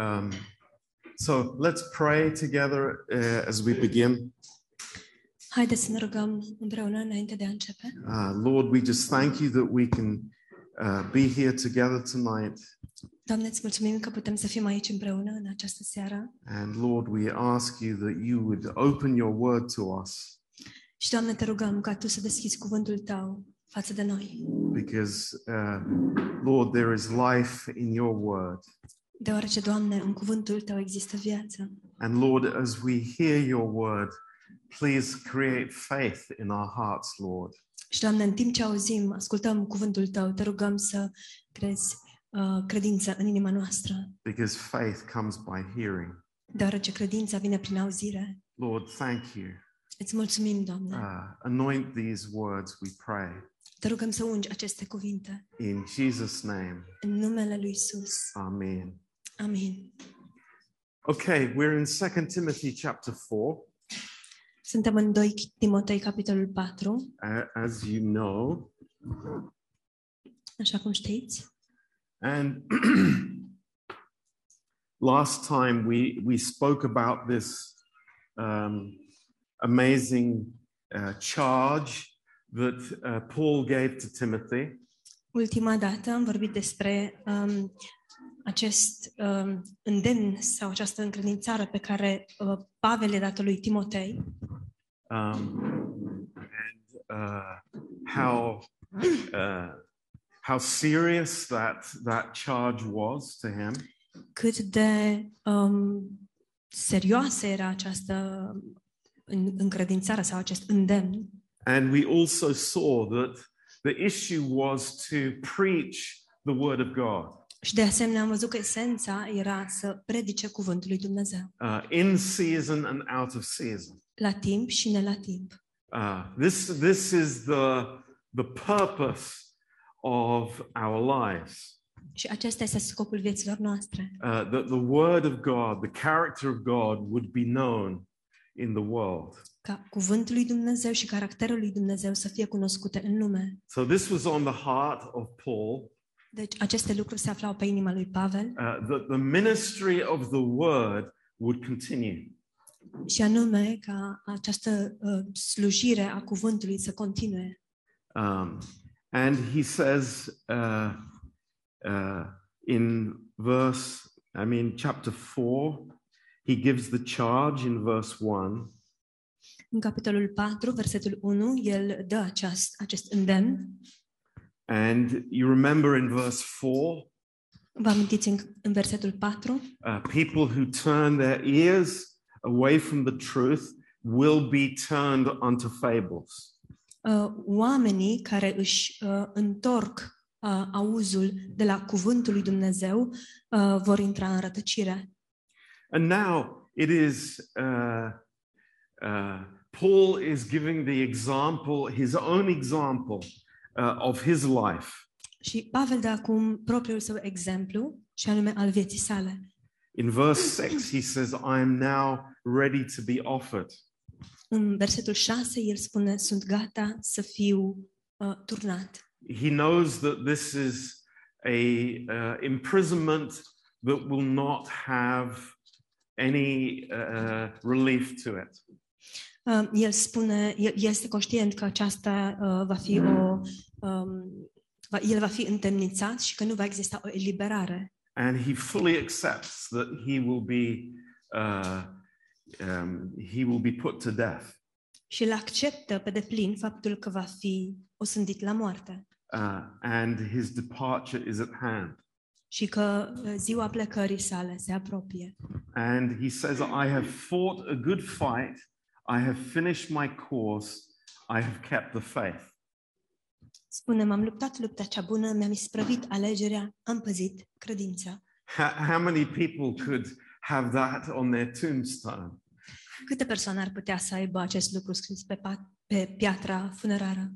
Um, so let's pray together uh, as we begin. Haideți să ne rugăm împreună înainte de a începe. Uh, Lord, we just thank you that we can uh, be here together tonight. Doamne, îți mulțumim că putem să fim aici împreună în această seară. And Lord, we ask you that you would open your word to us Și, Doamne, te rugăm ca Tu să deschizi cuvântul Tău față de noi. because, uh, Lord, there is life in your word. Deoarece, Doamne, în cuvântul Tău există viață. And Lord, as we hear your word, please create faith in our hearts, Lord. Și, Doamne, în timp ce auzim, ascultăm cuvântul Tău, te rugăm să crezi uh, credință în inima noastră. Because faith comes by hearing. Deoarece credința vine prin auzire. Lord, thank you. Îți mulțumim, Doamne. Uh, anoint these words, we pray. Te rugăm să ungi aceste cuvinte. In Jesus' name, În numele Lui Isus. Amen. Amin. Okay, we're in 2 Timothy chapter 4. Suntem în 2 Timotei, capitolul 4, uh, as you know. așa cum știți. And last time we, we spoke about this um, amazing uh, charge that uh, Paul gave to Timothy. Ultima dată am vorbit despre um, acest um, îndemn sau această încredințare pe care uh, Pavel i-a dat lui Timotei? Um, and uh, how uh, how serious that that charge was to him, cât de um, serioasă era această în- încredințare sau acest îndemn. and we also saw that the issue was to preach the word of God Și de asemenea am văzut că esența era să predice cuvântul lui Dumnezeu uh, in season and out of season. la timp și ne la timp. Uh, this this is the the purpose of our lives. Și acesta este scopul vieților noastre. Uh, that the word of God, the character of God, would be known in the world. Ca cuvântul lui Dumnezeu și caracterul lui Dumnezeu să fie cunoscute în lume. So this was on the heart of Paul. Deci aceste lucruri se aflau pe inima lui Pavel Uh, that the ministry of the word would continue. și anume ca această uh, slujire a cuvântului să continue. Um, and he says uh, uh, in verse, I mean, chapter 4, he gives the charge in verse 1 În capitolul 4, versetul 1, el dă aceast, acest îndemn. And you remember in verse 4, Vă amintiți în, în versetul 4? uh, people who turn their ears away from the truth will be turned unto fables. Uh, oamenii care își uh, întorc uh, auzul de la cuvântul lui Dumnezeu uh, vor intra în rătăcire. And now it is, uh, uh, Paul is giving the example, his own example uh, of his life. Și Pavel dă acum propriul său exemplu, și anume al vieții sale. In verse 6, he says, I am now ready to be offered. În versetul 6, el spune, sunt gata să fiu uh, turnat. He knows that this is a uh, imprisonment that will not have any uh, relief to it. Uh, el spune, el este conștient că aceasta uh, va fi o... Um, va, el va fi întemnițat și că nu va exista o eliberare. And he fully accepts that he will be uh, um, he will be put to death. Și el acceptă pe deplin faptul că va fi osândit la moarte Uh, and his departure is at hand. și că uh, ziua plecării sale se apropie. And he says, I have fought a good fight, I have finished my course, I have kept the faith. Spune, m-am luptat lupta cea bună, mi-am isprăvit alegerea, am păzit credința. How, how many people could have that on their tombstone? Câte persoane ar putea să aibă acest lucru scris pe, pat, pe piatra funerară?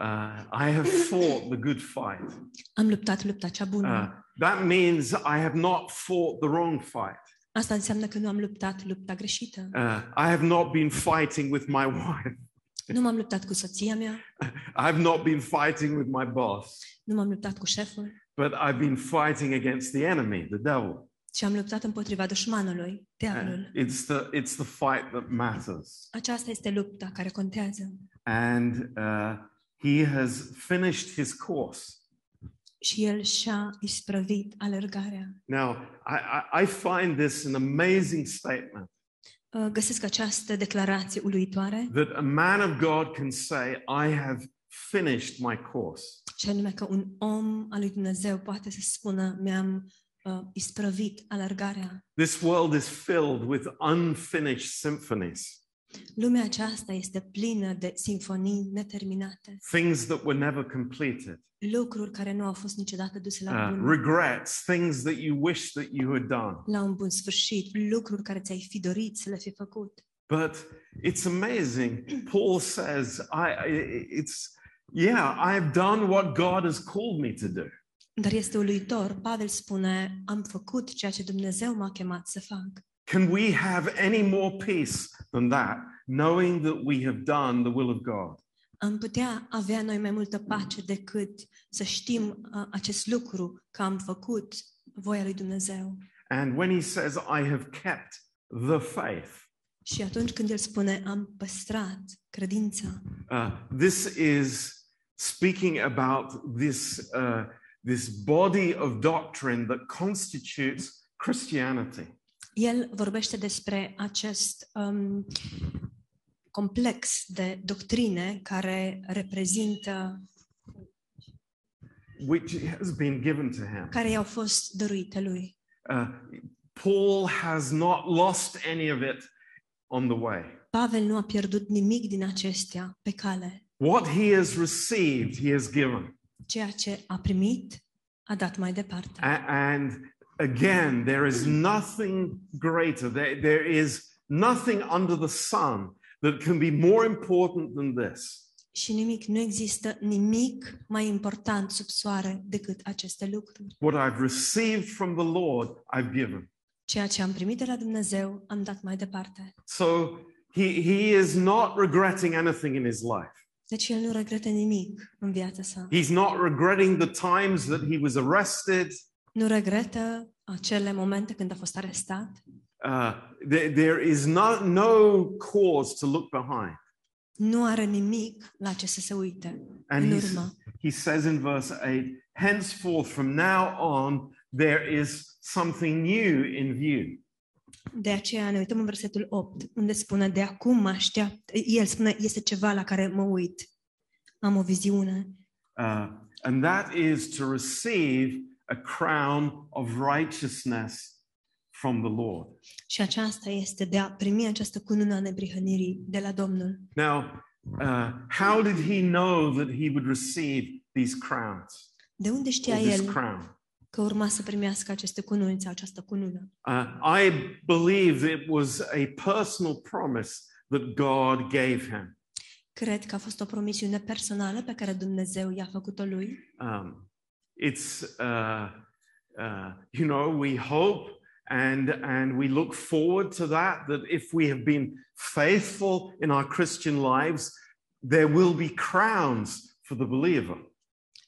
Uh, I have fought the good fight. Am luptat lupta cea bună. Uh, that means I have not fought the wrong fight. Asta înseamnă că nu am luptat lupta greșită. Uh, I have not been fighting with my wife. Nu m-am luptat cu soția mea, I have not been fighting with my boss, nu m-am luptat cu șeful, but I've been fighting against the enemy, the devil. Și am luptat împotriva dușmanului, And diavolul. it's the it's the fight that matters. Aceasta este lupta care contează. And uh, he has finished his course. Și el și-a isprăvit alergarea. Now, I, I, I find this an amazing statement Uh, Găsesc această declarație uluitoare, that a man of God can say, I have finished my course. și anume că un om al lui Dumnezeu poate să spună mi-am uh, isprăvit alergarea. This world is filled with unfinished symphonies, Lumea aceasta este plină de simfonii neterminate, things that were never completed, lucruri care nu au fost niciodată duse la uh, bun, regrets, things that you wish that you had done. la un bun sfârșit, lucruri care ți-ai fi dorit să le fi făcut. But it's amazing. Paul says, I, I it's, yeah, I've done what God has called me to do. Dar este uluitor, Pavel spune, am făcut ceea ce Dumnezeu m-a chemat să fac. Can we have any more peace than that, knowing that we have done the will of God? Am putea avea noi mai multă pace decât să știm uh, acest lucru, că am făcut voia lui Dumnezeu. And when he says, I have kept the faith, Și atunci când el spune, am păstrat credința, uh, this is speaking about this, uh, this body of doctrine that constitutes Christianity. El vorbește despre acest um, complex de doctrine care reprezintă, Which has been given to him. care i-au fost dăruite lui. Uh, Paul has not lost any of it on the way. Pavel nu a pierdut nimic din acestea pe cale. What he has received, he has given. Ceea ce a primit, a dat mai departe. A- and again, there is nothing greater. There, there is nothing under the sun that can be more important than this. Și nimic, nu există nimic mai important sub soare decât aceste lucruri. What I've received from the Lord, I've given. Ceea ce am primit de la Dumnezeu, am dat mai departe. So he, he is not regretting anything in his life. Deci el nu regretă nimic în viața sa. He's not regretting the times that he was arrested. Nu regretă acele momente când a fost arestat. Uh, there, there is no, no cause to look behind. Nu are nimic la ce să se uite And în he, urmă. he says in verse 8, henceforth from now on, there is something new in view. De aceea ne uităm în versetul 8, unde spune, de acum mă așteaptă, el spune, este ceva la care mă uit. Am o viziune. Uh, and that is to receive a crown of righteousness from the Lord. Și aceasta este de a primi această cunună a neprihănirii de la Domnul. Now, uh, how did he know that he would receive these crowns? De unde știa Or this el crown? că urma să primească aceste cununi sau această cunună? Uh, I believe it was a personal promise that God gave him. Cred că a fost o promisiune personală pe care Dumnezeu i-a făcut-o lui. Um, it's, uh, uh, you know, we hope and, and we look forward to that, that if we have been faithful in our Christian lives, there will be crowns for the believer.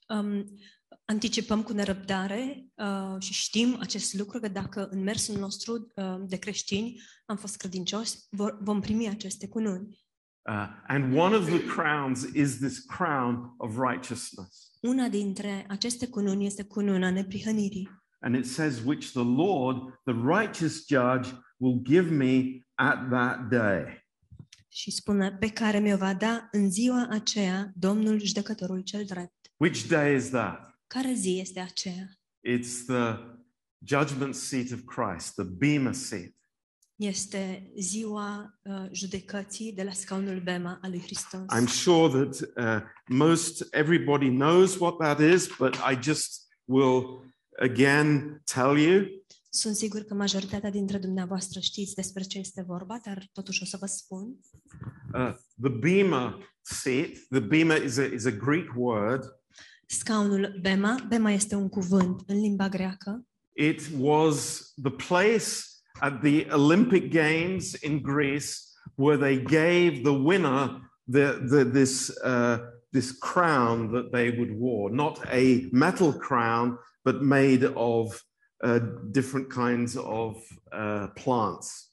Um, anticipăm cu nerăbdare uh, și știm acest lucru că dacă în mersul nostru uh, de creștini am fost credincioși, vor, vom primi aceste cununi. Uh, and one of the crowns is this crown of righteousness. Una dintre aceste cununi este cununa neprihănirii. And it says, which the Lord, the righteous judge, will give me at that day. Și spune, pe care mi-o va da în ziua aceea Domnul judecătorul cel drept. Which day is that? Care zi este aceea? It's the judgment seat of Christ, the Bema seat. Este ziua uh, judecății de la scaunul Bema al lui Hristos. I'm sure that uh, most everybody knows what that is, but I just will again tell you. Sunt sigur că majoritatea dintre dumneavoastră știți despre ce este vorba, dar totuși o să vă spun. Uh, the Bema seat, the Bema is a, is a Greek word. Scaunul Bema, Bema este un cuvânt în limba greacă. It was the place at the Olympic Games in Greece where they gave the winner the, the, this, uh, this crown that they would wear, not a metal crown, but made of uh, different kinds of uh, plants.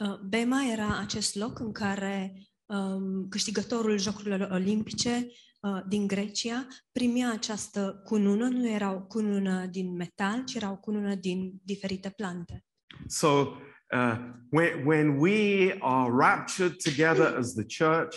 Uh, Bema era acest loc în care um, câștigătorul Jocurilor Olimpice uh, din Grecia primea această cunună, nu era o cunună din metal, ci era o cunună din diferite plante. So uh, when, when we are raptured together as the church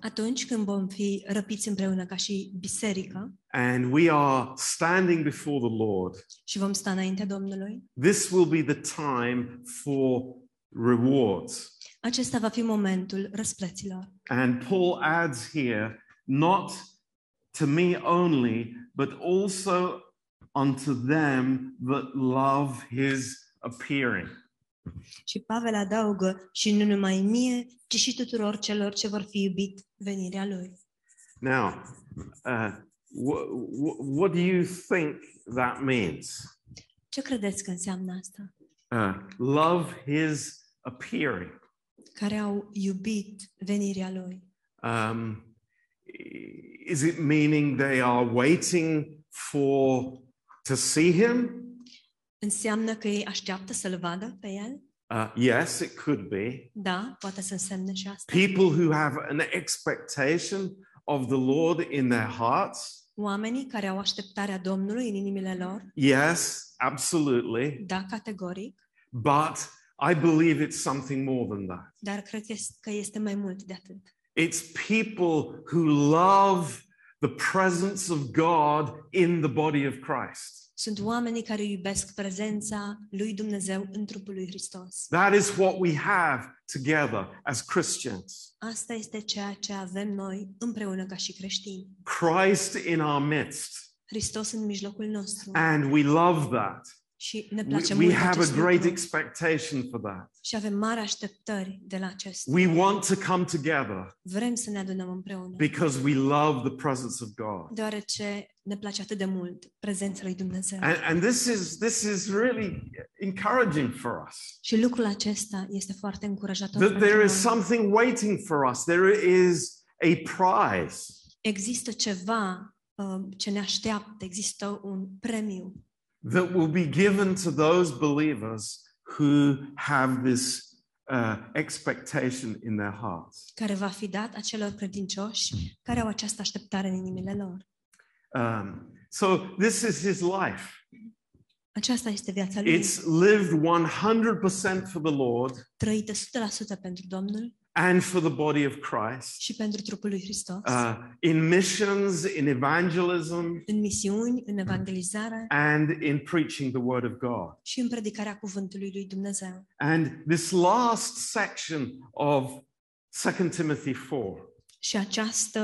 Atunci când vom fi răpiți împreună ca și biserică and we are standing before the Lord, și vom sta înaintea Domnului, this will be the time for rewards. acesta va fi momentul răsplăților. And Paul adds here, not to me only, but also unto them that love his appearing. Și Pavel adaugă și nu numai mie, ci și tuturor celor ce vor fi iubit venirea lui. Now, uh, wh- wh- what do you think that means? Ce credeți că înseamnă asta? Uh, love his appearing. Care au iubit venirea lui. Um, is it meaning they are waiting for to see him? Înseamnă că ei așteaptă să-l vadă pe el? Uh, yes, it could be. Da, poate să însemne și asta. People who have an expectation of the Lord in their hearts. Oamenii care au așteptarea Domnului în inimile lor, Yes, absolutely. da, categoric, But I believe it's something more than that. dar cred că este- că este mai mult de atât. It's people who love the presence of God in the body of Christ. Sunt oamenii care iubesc prezența lui Dumnezeu în trupul lui Hristos. That is what we have together as Christians. Asta este ceea ce avem noi împreună ca și creștini. Christ in our midst. Hristos în mijlocul nostru. And we love that. Și ne We, place we mult have a acest great lucru. expectation for that. Și avem mari așteptări de la acest. We want to come together Vrem să ne adunăm împreună. because we love the presence of God. Deoarece ne place atât de mult prezența lui Dumnezeu. And, and this is this is really encouraging for us. Și lucrul acesta este foarte încurajator That pentru there is noi. something waiting for us. There is a prize. Există ceva uh, ce ne așteaptă, există un premiu that will be given to those believers who have this uh, expectation in their hearts. care va fi dat acelor credincioși care au această așteptare în inimile lor. Um, so this is his life. Aceasta este viața lui, It's lived 100% for the Lord trăită 100% pentru Domnul and for the body of Christ. și pentru trupul lui Hristos, Uh, in missions, in evangelism, în misiuni, în evangelizare and in preaching the word of God. și în predicarea cuvântului lui Dumnezeu. And this last section of 2 Timothy 4 Și această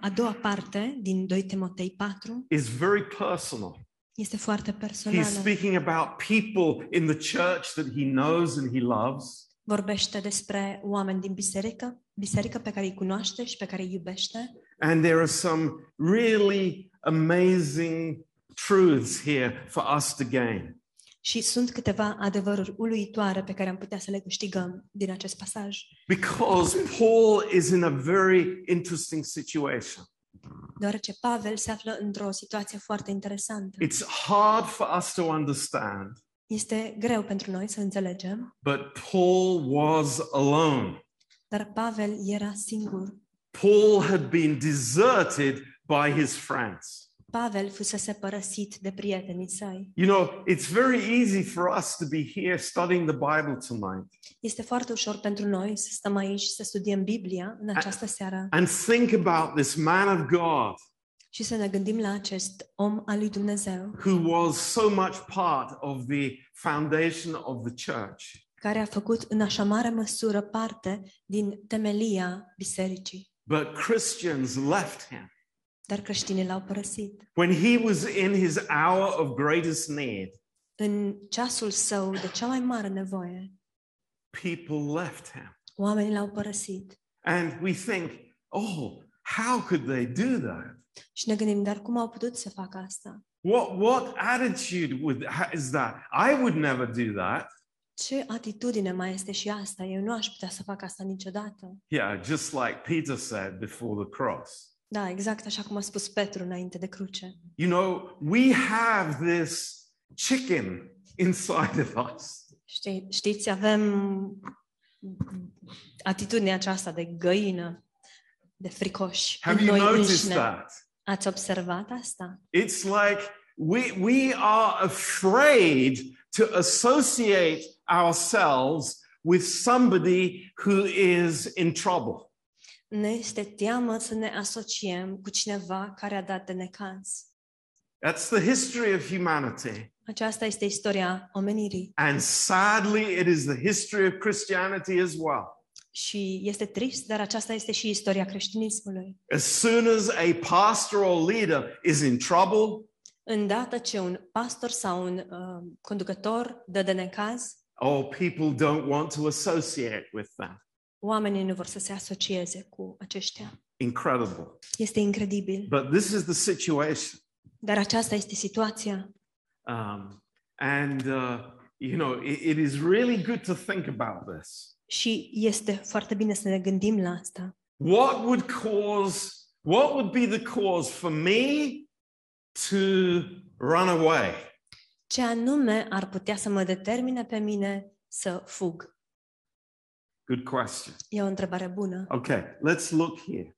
a doua parte din 2 Timotei 4 is very personal. este foarte He's speaking about people in the church that he knows and he loves. Vorbește despre oameni din biserică, biserică pe care îi cunoaște și pe care îi iubește. And there are some really amazing truths here for us to gain. Și sunt câteva adevăruri uluitoare pe care am putea să le câștigăm din acest pasaj. Because Paul is in a very interesting situation. Deoarece Pavel se află într-o situație foarte interesantă. It's hard for us to understand, Este greu pentru noi să înțelegem, but Paul was alone. dar Pavel era singur. Paul had been deserted by his friends. Pavel fusese părăsit de prietenii săi. You know, it's very easy for us to be here studying the Bible tonight Este foarte ușor pentru noi să stăm aici să studiem Biblia în această seară and think about this man of God și să ne gândim la acest om al lui Dumnezeu who was so much part of the foundation of the church. care a făcut în așa mare măsură parte din temelia bisericii. But Christians left him. Dar creștinii l-au părăsit. When he was in his hour of greatest need, În ceasul său de cea mai mare nevoie, people left him. oamenii l-au părăsit. And we think, oh, how could they do that? Și ne gândim, dar cum au putut să facă asta? What, what attitude would, ha- is that? I would never do that. Ce atitudine mai este și asta? Eu nu aș putea să fac asta niciodată. Yeah, just like Peter said before the cross. Da, exact așa cum a spus Petru înainte de cruce. You know, we have this chicken inside of us. Știi, știți, avem atitudinea aceasta de găină, de fricoși Have în you noi noticed înșine. that? Ați observat asta? It's like we, we are afraid to associate ourselves with somebody who is in trouble. Ne este teamă să ne asociem cu cineva care a dat de necaz. That's the history of humanity. Aceasta este istoria omenirii And sadly, it is the history of Christianity as well. Și este trist, dar aceasta este și istoria creștinismului. As soon as a pastor or leader is in trouble, Îndată ce un pastor sau un uh, conducător dă de necaz, oh, people don't want to associate with them. oamenii nu vor să se asocieze cu aceștia. Incredible. Este incredibil. But this is the situation. Dar aceasta este situația. Um, and, uh, you know, it, it is really good to think about this. Și este foarte bine să ne gândim la asta. What would cause, what would be the cause for me to run away? Ce anume ar putea să mă determine pe mine să fug? Good question. E o întrebare bună. Okay, let's look here.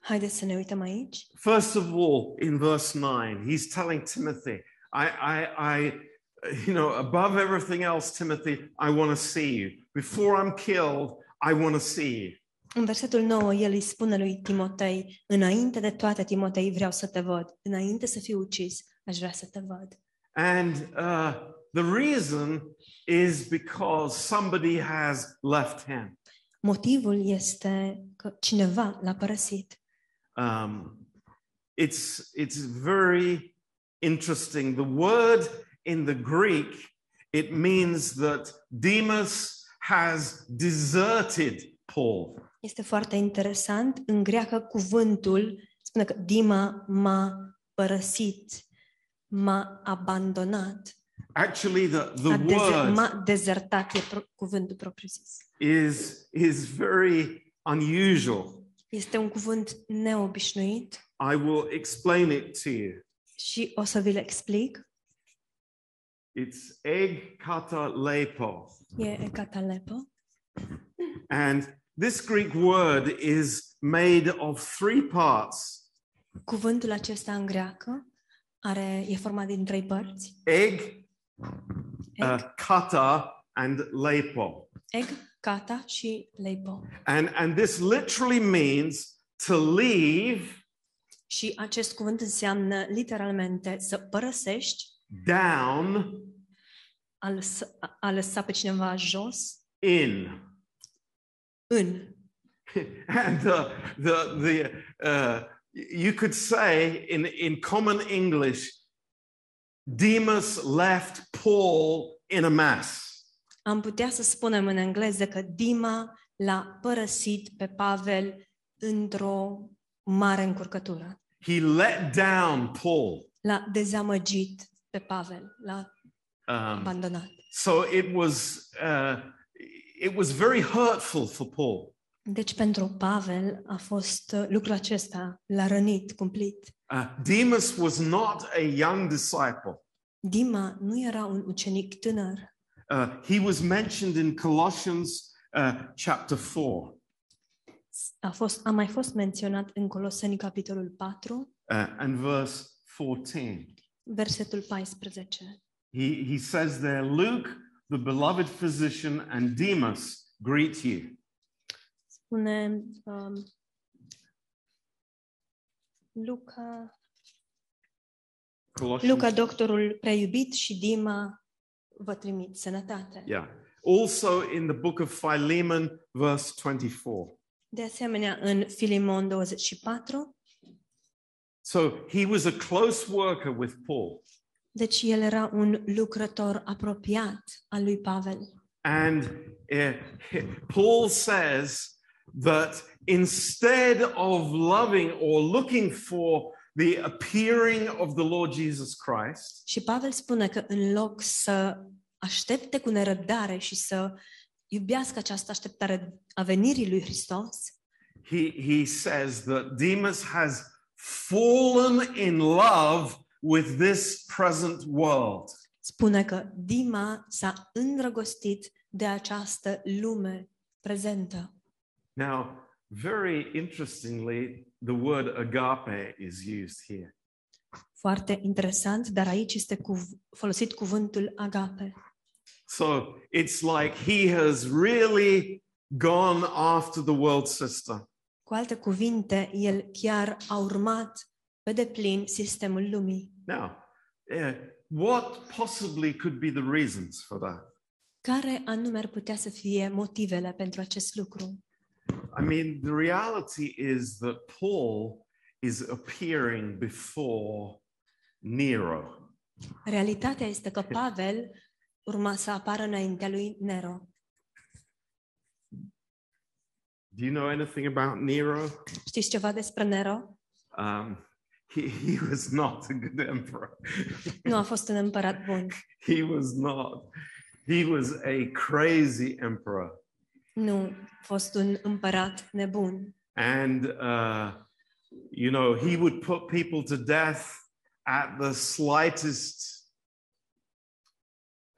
Haideți să ne uităm aici. First of all, in verse 9, he's telling Timothy, I, I, I, you know, above everything else, Timothy, I want to see you. Before I'm killed, I want to see you. În versetul 9, el îi spune lui Timotei, înainte de toate, Timotei, vreau să te văd. Înainte să fiu ucis, aș vrea să te văd. And uh, the reason is because somebody has left him. Motivul este că cineva l-a părăsit. Um, it's, it's very interesting. The word in the Greek, it means that Demas has deserted Paul. Este foarte interesant. În greacă, cuvântul spune că Dima m-a părăsit, m-a abandonat, Actually, the, the a word m-a dezertat, e pro- cuvântul propriu-zis. is, is very unusual. Este un cuvânt neobișnuit I will explain it to you. și o să vi-l explic. It's egg kata lepo. E ecatalepo. And this Greek word is made of three parts Cuvântul acesta în greacă are, e format din trei părți. egg, Egg, uh, kata, and lepo. egg kata și leipo. And, and this literally means to leave Și acest cuvânt înseamnă literalmente să părăsești, down a lăsa, a lăsa pe cineva jos, in. în. and uh, the, the, uh, you could say in, in common English, Demas left Paul in a mess. Am putea să spunem în engleză că Dima l-a părăsit pe Pavel într-o mare încurcătură. He let down Paul. L-a dezamăgit pe Pavel, l-a Um, abandonat. so it was, uh, it was very hurtful for Paul. Deci pentru Pavel a fost uh, lucrul acesta, l-a rănit cumplit. Uh, Demas was not a young disciple. Dima nu era un ucenic tânăr. Uh, he was mentioned in Colossians uh, chapter 4 A, fost, a mai fost menționat în Coloseni capitolul 4, uh, and verse 14. Versetul 14. He, he says there, Luke, the beloved physician, and Demas greet you. Spune um, Luca, Colossians. Luca, doctorul preiubit și Dima vă trimit sănătate. Yeah. Also in the book of Philemon, verse 24. De asemenea, în Filimon 24, So he was a close worker with Paul. deci el era un lucrător apropiat al lui Pavel. And uh, Paul says that instead of loving or looking for the appearing of the Lord Jesus Christ, Și Pavel spune că în loc să aștepte cu nerăbdare și să iubească această așteptare a venirii lui Hristos, he, he says that Demas has fallen in love with this present world. spune că Dima s-a îndrăgostit de această lume prezentă. Now, very interestingly, the word agape is used here. Foarte interesant, dar aici este cuv- folosit cuvântul agape. So it's like he has really gone after the world system. Cu alte cuvinte, el chiar a urmat pe deplin sistemul lumii. Now, uh, what possibly could be the reasons for that? Care anume ar putea să fie motivele pentru acest lucru? I mean, the reality is that Paul is appearing before Nero. Realitatea este că Pavel urma să apară înaintea lui Nero. Do you know anything about Nero? Știți ceva despre Nero? Um, he, he was not a good emperor. Nu a fost un împărat bun. he was not. He was a crazy emperor. Nu a fost un împărat nebun. And, uh, you know, he would put people to death at the slightest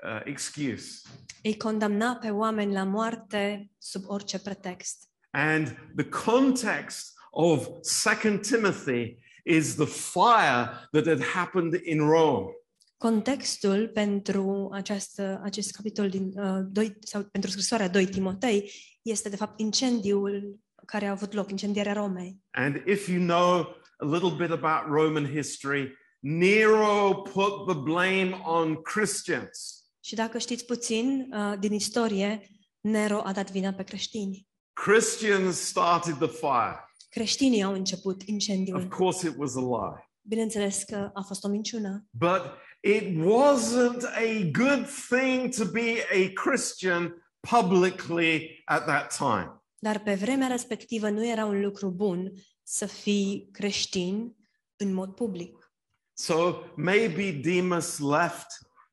uh, excuse. Îi condamna pe oameni la moarte sub orice pretext. And the context of Second Timothy is the fire that had happened in Rome. Contextul pentru această, acest capitol din uh, 2, sau pentru scrisoarea 2 Timotei este de fapt incendiul care a avut loc, incendierea Romei. And if you know a little bit about Roman history, Nero put the blame on Christians. Și dacă știți puțin uh, din istorie, Nero a dat vina pe creștini. Christians started the fire. Creștinii au început incendiul. Of course, it was a lie. Bineînțeles că a fost o minciună, But it wasn't a good thing to be a Christian publicly at that time. dar pe vremea respectivă nu era un lucru bun să fii creștin în mod public. So maybe Demas left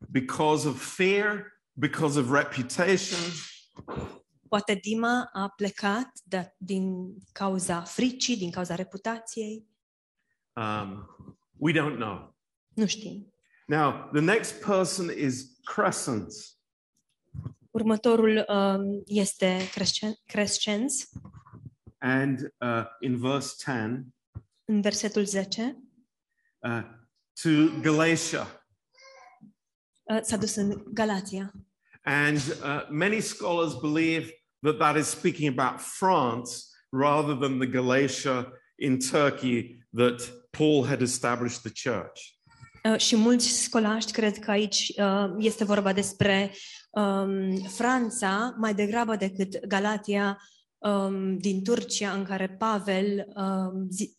because of fear, because of reputation, Poate Dima a plecat de, din cauza fricii, din cauza reputației, um, we don't know. nu știm. Now, the next person is Crescens. Următorul um, este Crescen- Crescens, And uh, in verse 10, în versetul 10, uh, to Galatia. uh, s-a dus în Galația. And uh, many scholars believe that that is speaking about France rather than the Galatia in Turkey that Paul had established the church. Uh, și mulți scolaști cred că aici uh, este vorba despre um, Franța mai degrabă decât Galatia um, din Turcia în care Pavel um, zi-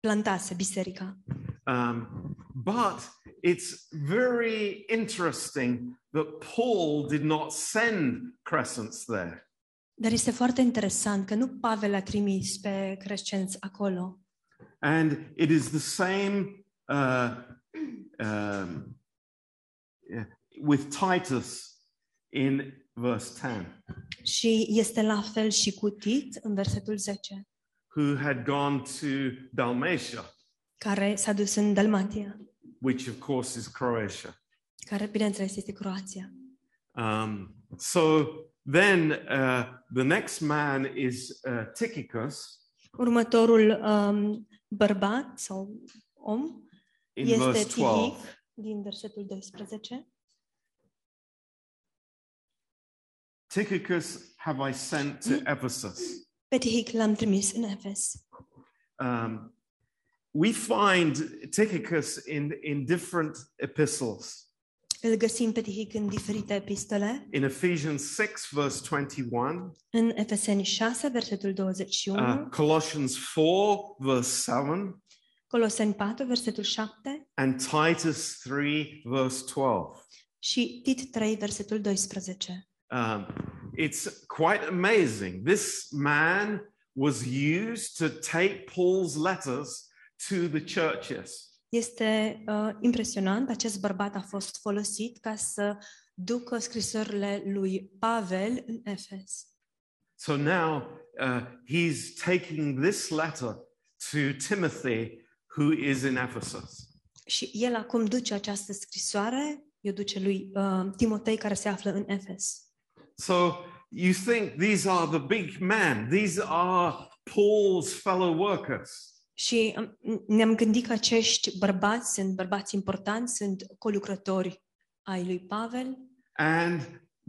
plantase biserica. Um, but it's very interesting that Paul did not send Crescents there. Dar este foarte interesant că nu Pavel a trimis pe Crescenți acolo. And it is the same uh, um, with Titus in verse 10, Și este la fel și cu Tit în versetul 10, who had gone to Dalmatia, care s-a dus în Dalmatia, which of course is Croatia. Care bineînțeles este Croația. Um, so then uh, the next man is uh, Tychicus Următorul um, bărbat sau om in este verse 12. Tihic din versetul 12. Tychicus have I sent to Ephesus. Pe Tihic l-am trimis în Efes. Um, we find Tychicus in, in different epistles. Îl găsim pe Tihic în diferite epistole. In Ephesians 6, verse 21, În Efeseni 6, versetul 21, uh, Colossians 4, verse 7, Coloseni 4, versetul 7 and Titus 3, verse 12. și Tit 3, versetul 12. Um, it's quite amazing. This man was used to take Paul's letters to the churches. Este uh, impresionant, acest bărbat a fost folosit ca să ducă scrisorile lui Pavel în Efes. So now uh, he's taking this letter to Timothy, who is in Ephesus. Și el acum duce această scrisoare i-o duce lui uh, Timotei care se află în Efes. So you think these are the big men, these are Paul's fellow workers. Și um, ne-am gândit că acești bărbați sunt bărbați importanți, sunt colucrători ai lui Pavel. And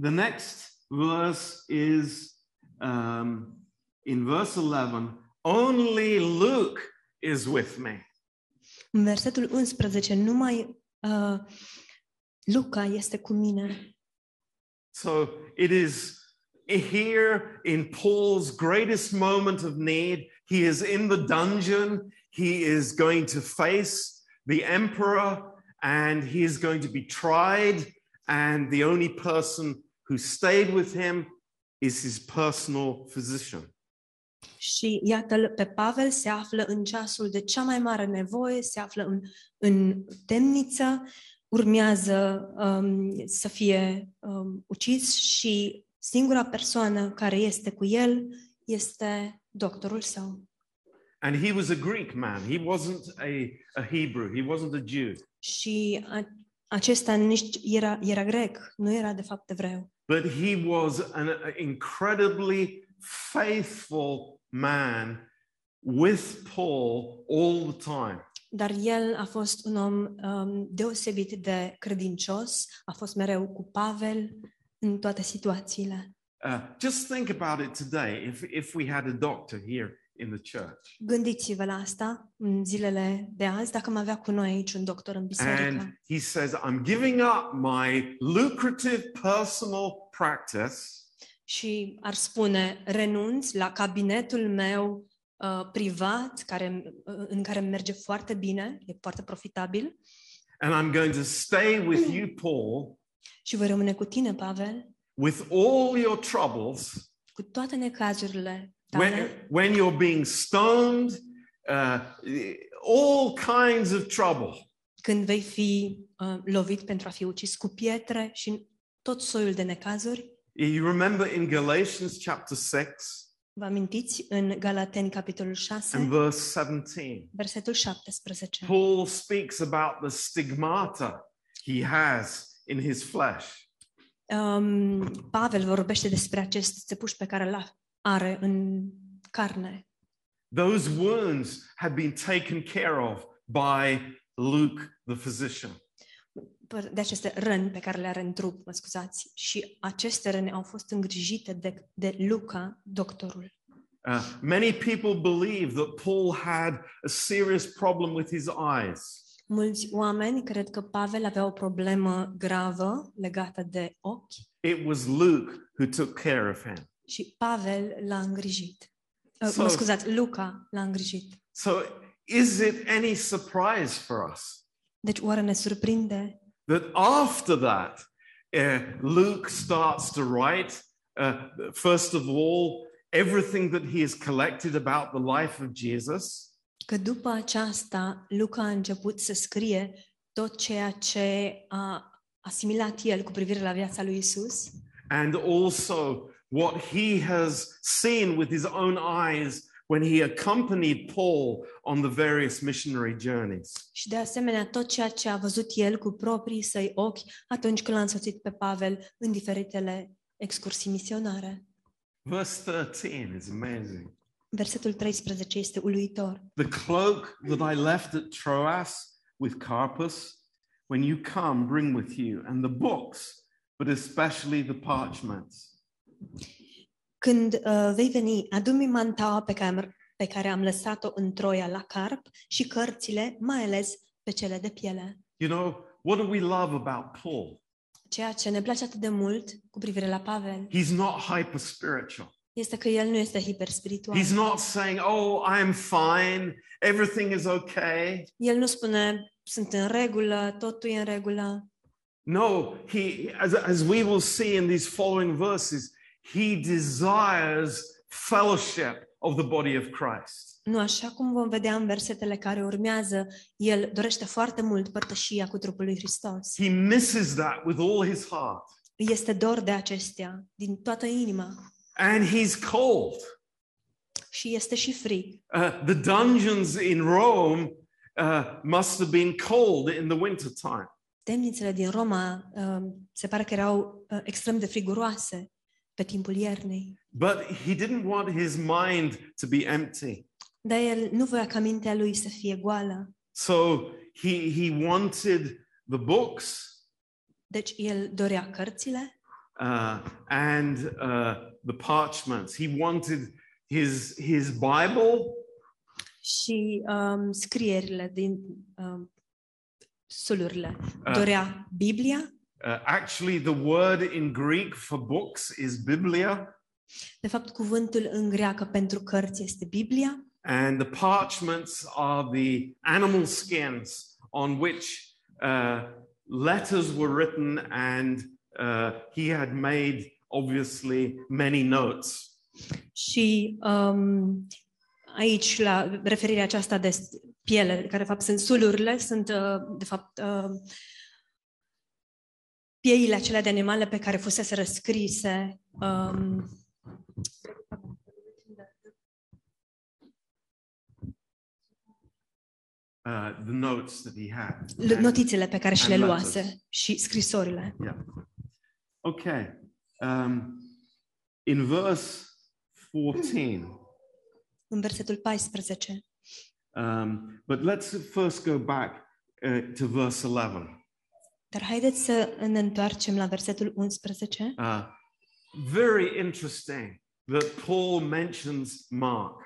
the next verse is um, in verse 11 only Luke is with me. În versetul 11, numai uh, Luca este cu mine. So it is here in Paul's greatest moment of need. He is in the dungeon. He is going to face the emperor and he is going to be tried. And the only person who stayed with him is his personal physician. Și iată pe Pavel se află în ceasul de cea mai mare nevoie, se află în, în temniță, urmează um, să fie um, ucis și singura persoană care este cu el este doctorul său. And he was a Greek man. He wasn't a, a Hebrew. He wasn't a Jew. Și a, acesta nici era, era grec, nu era de fapt evreu. But he was an incredibly faithful man with Paul all the time. Dar el a fost un om um, deosebit de credincios, a fost mereu cu Pavel în toate situațiile. Uh, just think about it today. If, if we had a doctor here in the church. Gândiți-vă la asta în zilele de azi, dacă am avea cu noi aici un doctor în biserică. And he says, I'm giving up my lucrative personal practice. Și ar spune, renunț la cabinetul meu uh, privat, care, uh, în care merge foarte bine, e foarte profitabil, and I'm going to stay with you, Paul, și voi rămâne cu tine, Pavel, with all your troubles cu toate necazurile tale, when, when you're being stoned, uh, all kinds of trouble. când vei fi uh, lovit pentru a fi ucis cu pietre și tot soiul de necazuri. You remember in Galatians chapter 6 Vă amintiți în Galateni, capitolul and 6, verse 17, versetul 17. Paul speaks about the stigmata he has in his flesh. Um, Pavel vorbește despre acest țepuș pe care îl are în carne. Those wounds had been taken care of by Luke the physician. de aceste răni pe care le are în trup, mă scuzați. Și aceste răni au fost îngrijite de, de Luca, doctorul. Uh, many people believe that Paul had a serious problem with his eyes. Mulți oameni cred că Pavel avea o problemă gravă legată de ochi It was Luke who took care of him. și Pavel l-a îngrijit. Uh, So- mă scuzați, Luca l-a îngrijit. So, is it any surprise for us Deci oare ne surprinde that after that, uh, Luke starts to write, uh, first of all, everything that he has collected about the life of Jesus? Că după aceasta Luca a început să scrie tot ceea ce a asimilat el cu privire la viața lui Isus and also what he has seen with his own eyes when he accompanied Paul on the various missionary journeys. și de asemenea tot ceea ce a văzut el cu proprii săi ochi atunci când l-a însoțit pe Pavel în diferitele excursii misionare. Verse 13 is amazing. Versetul 13 este uluitor. The cloak that I left at Troas with Carpus, when you come, bring with you, and the books, but especially the parchments. Când uh, vei veni, adu-mi mantaua pe care, am- pe care am lăsat-o în Troia la Carp și cărțile, mai ales pe cele de piele. You know, what do we love about Paul? Ceea ce ne place atât de mult cu privire la Pavel He's not hyper spiritual. Este că el nu este hiperspiritual. He's not saying, Oh, I am fine, everything is okay. El nu spune, sunt în regulă, totul e în regulă. No, he, as, as we will see in these following verses, he desires fellowship of the body of Christ. Nu așa cum vom vedea în versetele care urmează, el dorește foarte mult părtășia cu trupul lui Hristos. He misses that with all his heart. Îi este dor de acestea, din toată inima. And he's cold. Și este și frig. Uh, the dungeons in Rome uh, must have been cold in the wintertime. Temnițele din Roma uh, se pare că erau uh, extrem de friguroase pe timpul iernii. But he didn't want his mind to be empty. Dar el nu voia ca mintea lui să fie goală. So he, he wanted the books Deci el dorea cărțile uh, and uh, the parchments. He wanted his, his Bible și um, scrierile din um, sulurile. Ah. Dorea Biblia. Uh, actually, the word in Greek for books is biblia, De fapt, cuvântul în greacă pentru cărți este Biblia. and the parchments are the animal skins on which uh, letters were written, and uh, he had made obviously many notes. Și um, aici, la referirea aceasta de s- piele, care de fapt sunt sulurile, sunt uh, de fapt uh, pieile acelea de animale pe care fusese răscrise um, Uh, the notes that he had. l- notițele pe care și le And luase letters. și scrisorile. Yeah. Okay. Um, in verse 14, În versetul 14. um, but let's first go back uh, to verse 11. Dar haideți să ne întoarcem la versetul 11. Uh, very interesting that Paul mentions Mark.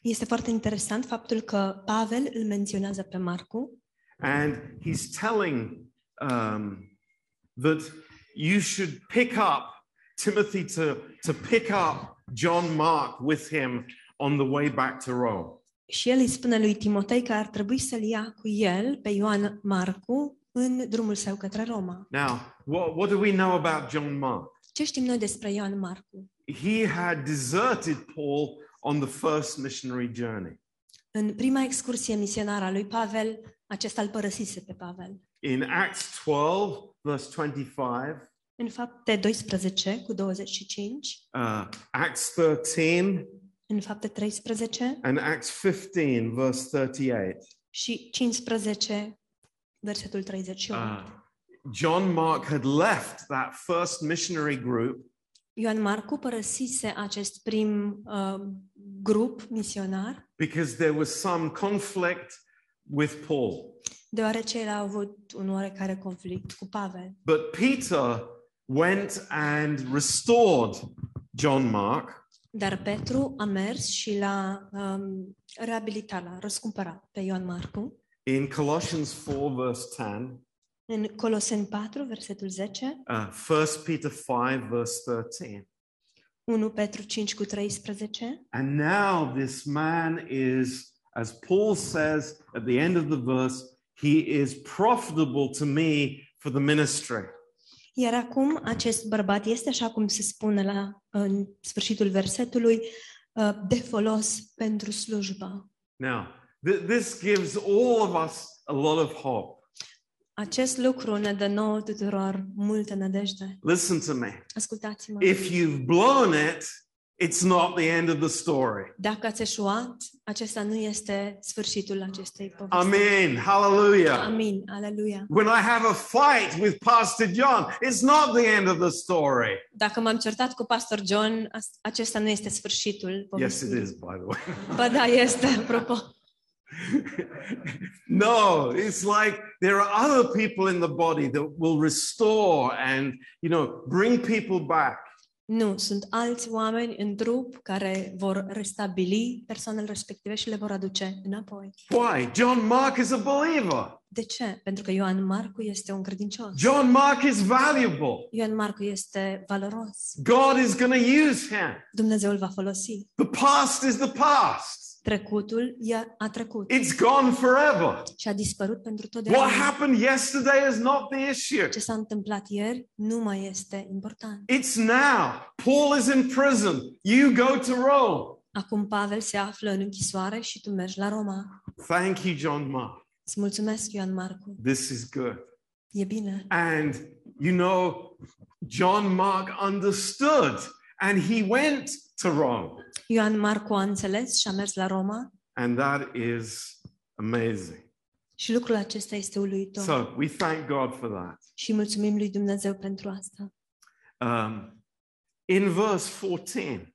Este foarte interesant faptul că Pavel îl menționează pe Marcu And he's telling um, that you should pick up Timothy to, to pick up John Mark with him on the way back to Rome. și el îi spune lui Timotei că ar trebui să-l ia cu el pe Ioan Marcu în drumul său către Roma. Now, what, what do we know about John Mark? Ce știm noi despre Ioan Marcu? He had deserted Paul on the first missionary journey. În prima excursie misionară a lui Pavel, acesta îl părăsise pe Pavel. In Acts 12, verse 25, În fapte 12 cu 25, uh, Acts 13, în fapte 13 and Acts 15, verse 38. și 15, versetul 38. Uh, John Mark had left that first missionary group Ioan Marcu părăsise acest prim uh, grup misionar because there was some conflict with Paul. Deoarece el a avut un oarecare conflict cu Pavel. But Peter went and restored John Mark Dar Petru a mers și l-a um, reabilitat, l-a răscumpărat pe Ioan Marcu. in Colossians 4, verse 10, În Coloseni 4, versetul 10, uh, 1 Peter 5, verse 13. 1 Petru 5 cu 13. And now this man is, as Paul says at the end of the verse, he is profitable to me for the ministry. Iar acum acest bărbat este, așa cum se spune la în sfârșitul versetului, uh, de folos pentru slujbă. Now, th- this gives all of us a lot of hope. Acest lucru ne dă nouă tuturor multă nădejde. Listen to me. Ascultați-mă. If you've blown it, it's not the end of the story. Dacă ați eșuat, acesta nu este sfârșitul acestei povesti. Amen. Hallelujah. Amin. Aleluia. When I have a fight with Pastor John, it's not the end of the story. Dacă m-am certat cu pastor John, acesta nu este sfârșitul Yes, povestirii. it is, by the way. Ba da, este, apropo. no, it's like there are other people in the body that will restore and, you know, bring people back. Nu, sunt alți oameni în trup care vor restabili persoanele respective și le vor aduce înapoi. Why? John Mark is a believer. De ce? Pentru că Ioan Marcu este un credincios. John Mark is valuable. Ioan Marcu este valoros. God is going to use him. Dumnezeu îl va folosi. The past is the past. Trecutul i-a- a trecut It's gone forever. și a dispărut pentru What totdeauna. happened yesterday is not the issue. Ce s-a întâmplat ieri nu mai este important. It's now. Paul is in prison. You go to Rome. Acum Pavel se află în închisoare și tu mergi la Roma. Thank you, John Mark. Îți mulțumesc, Ioan Marcu. This is good. E bine. And you know, John Mark understood and he went to Rome. Ioan Marcu a înțeles și a mers la Roma And that is amazing. Și lucrul acesta este uluitor. So we thank God for that. și mulțumim lui Dumnezeu pentru asta. Um, in verse 14,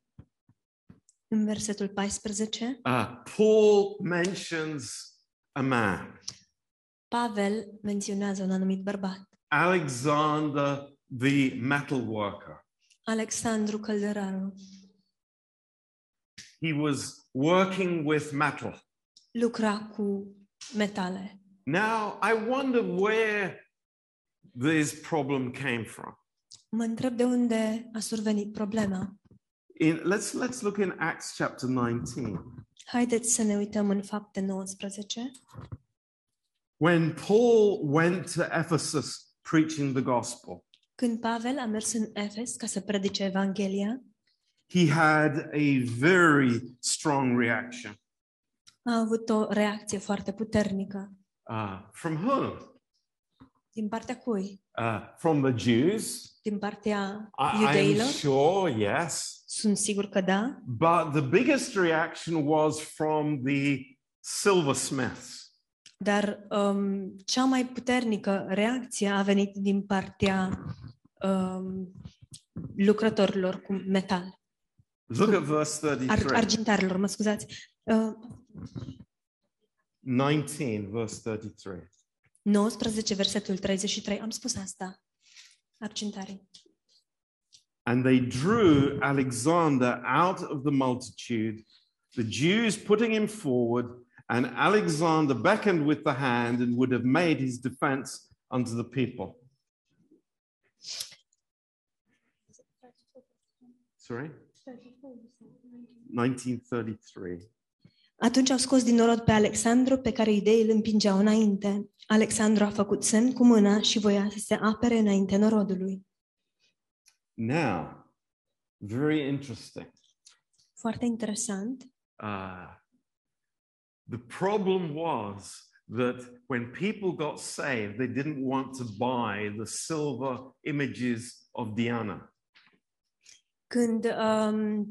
În versetul 14, uh, Paul mentions a man, Pavel menționează un anumit bărbat, Alexander the metal worker. Alexandru Călderarul. He was working with metal. Lucra cu metale. Now, I wonder where this problem came from. Mă întreb de unde a survenit problema. In, let's, let's look in Acts chapter 19. Haideți să ne uităm în fapte 19. When Paul went to Ephesus preaching the gospel, Când Pavel a mers în Efes ca să predice Evanghelia, he had a very strong reaction. a avut o reacție foarte puternică. Uh, from whom? Din partea cui? Uh, from the Jews? Din partea I, I'm iudeilor? sure, yes. Sunt sigur că da. But the biggest reaction was from the silversmiths. Dar um, cea mai puternică reacție a venit din partea um, lucrătorilor cu metal, Look at verse ar, 33. argintarilor, mă scuzați. Uh, 19, verse 33. 19, versetul 33, am spus asta. Argintarii. And they drew Alexander out of the multitude, the Jews putting him forward, and Alexander beckoned with the hand and would have made his defense unto the people. Sorry? 1933. Atunci au scos din norod pe Alexandru, pe care idei îl împingeau înainte. Alexandru a făcut semn cu mâna și voia să se apere înainte norodului. Now, very interesting. Foarte interesant. Uh, the problem was that when people got saved, they didn't want to buy the silver images of Diana. Când um,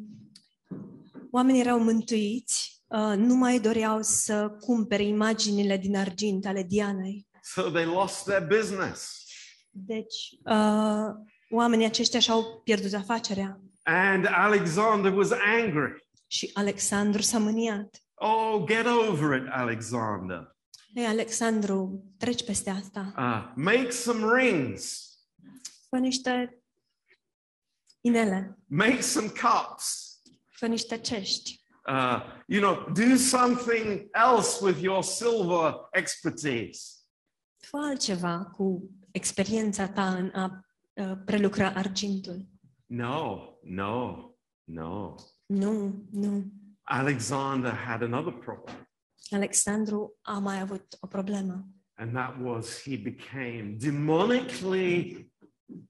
oamenii erau mântuiți, uh, nu mai doreau să cumpere imaginile din argint ale Dianei. So they lost their business. Deci, uh, oamenii aceștia și-au pierdut afacerea. And Alexander was angry. Și Alexandru s-a mâniat. Oh, get over it, Alexander. Ei, Alexandru, treci peste asta. Uh, make some rings, Fă niște inele, make some cups. Fă niște cești. Uh, you know, do something else with your silver expertise. Fă altceva cu experiența ta în a uh, prelucra argintul. No, no, no. Nu, nu. Alexander had another problem, Alexandru a mai avut o problemă. and that was he became demonically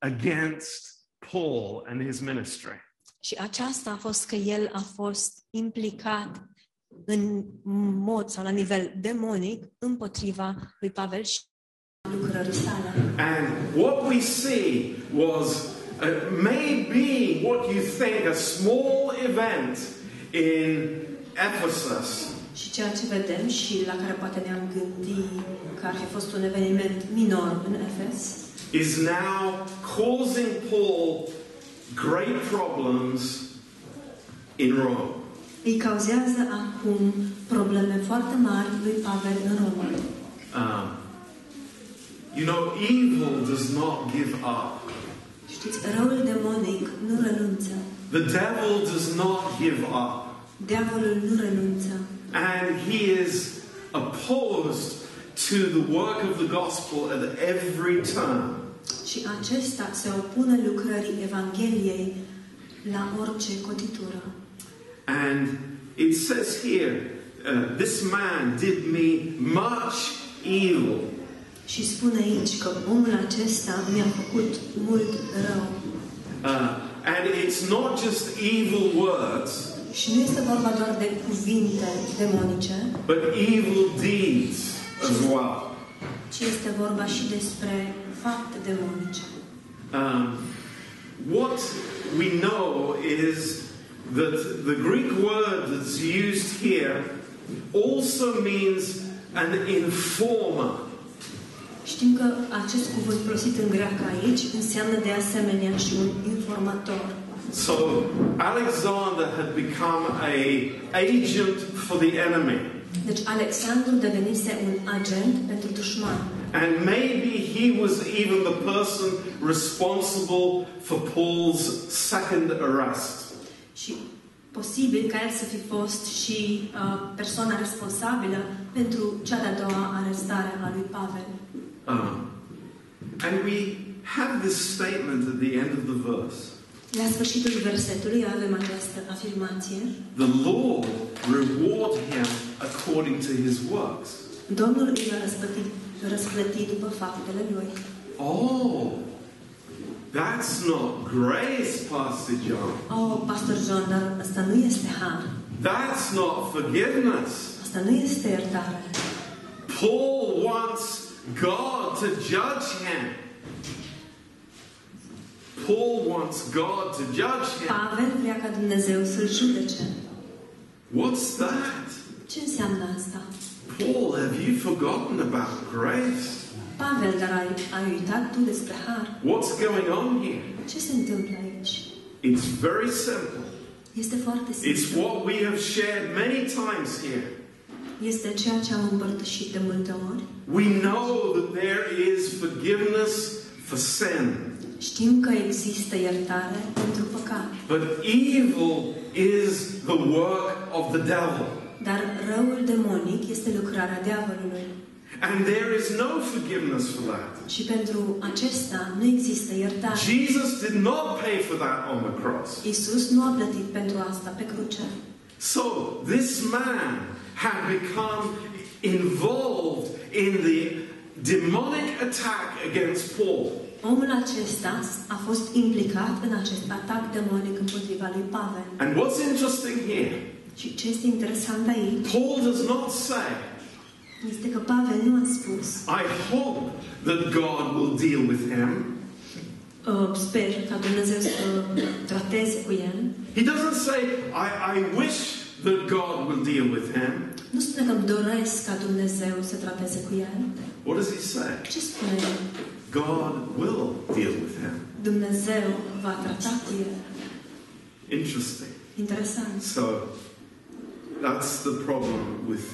against Paul and his ministry. Și aceasta a fost că el a fost implicat în mod sau la nivel demonic împotriva lui Pavel și lucrării sale. And what we see was uh, maybe what you think a small event in Ephesus Și ceea ce vedem și la care poate ne-am gândit că ar fi fost un eveniment minor în Efes, is now causing Paul great problems in Rome. îi cauzează acum probleme foarte mari lui Pavel în Roma. Um, you know, evil does not give up. Știți, răul demonic nu renunță. The devil does not give up. Diavolul nu renunță. And he is opposed to the work of the gospel at every turn. Și acesta se opune lucrării Evangheliei la orice cotitură. And it says here, uh, this man did me much evil. Și spune aici că omul acesta mi-a făcut mult rău. Uh, and it's not just evil words, Și nu este vorba doar de cuvinte demonice, but evil deeds as well. ci este vorba și despre fapte demonice. Um, what we know is that the Greek word that's used here also means an informer. Știm că acest cuvânt folosit în greacă aici înseamnă de asemenea și un informator. So Alexander had become a agent for the enemy. Deci Alexandru devenise un agent pentru dușman. And maybe he was even the person responsible for Paul's second arrest. Și posibil ca el să fi fost și uh, persoana responsabilă pentru cea de-a doua arestare a lui Pavel. Um, and we have this statement at the end of the verse. La sfârșitul versetului avem această afirmație. The Lord reward him according to his works. Domnul îi va răsplăti, răsplăti după faptele lui. Oh, that's not grace, Pastor John. Oh, Pastor John, dar asta nu este har. That's not forgiveness. Asta nu este iertare. Paul wants God to judge him. Paul wants God to judge him. Pavel vrea ca Dumnezeu să-l judece. What's that? Ce înseamnă asta? Paul, have you forgotten about grace? Pavel, dar ai, ai uitat tu despre har. What's going on here? Ce se întâmplă aici? It's very simple. Este foarte It's what we have shared many times here. Este ceea ce am împărtășit de multe ori. We know that there is forgiveness for sin, Știm că există iertare pentru păcat, but evil is the work of the devil. Dar răul demonic este lucrarea diavolului. And there is no forgiveness for that. Și pentru acesta nu există iertare. Jesus did not pay for that on the cross. Isus nu a plătit pentru asta pe cruce. So this man had become involved in the demonic attack against Paul. Omul acesta a fost implicat în acest atac demonic împotriva lui Pavel. And what's interesting here, Și ce este interesant aici Paul does not say, este că Pavel nu a spus I hope that God will deal with him. uh, sper ca Dumnezeu să trateze cu el. He doesn't say, I, I wish that God will deal with him. Nu spune că îmi doresc ca Dumnezeu să trateze cu el. What does he say? Ce spune? God will deal with him. Dumnezeu va trata cu el. Interesting. Interesant. So that's the problem with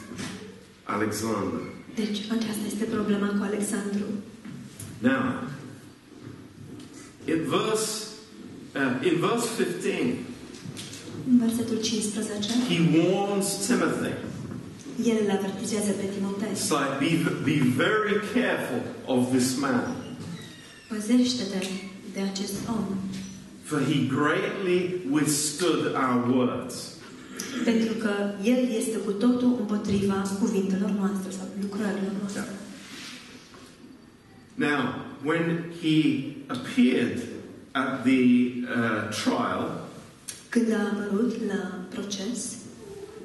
Alexander. Deci aceasta este problema cu Alexandru. Now, in verse uh, in verse 15, În versetul 15, he warns Timothy. el îl avertizează pe Timotei. Like be be very careful of this man, Păzește-te de acest om, for he greatly withstood our words. Pentru că el este cu totul împotriva cuvintelor noastre sau lucrărilor noastre. Now, when he appeared at the uh, trial, Când a apărut la proces,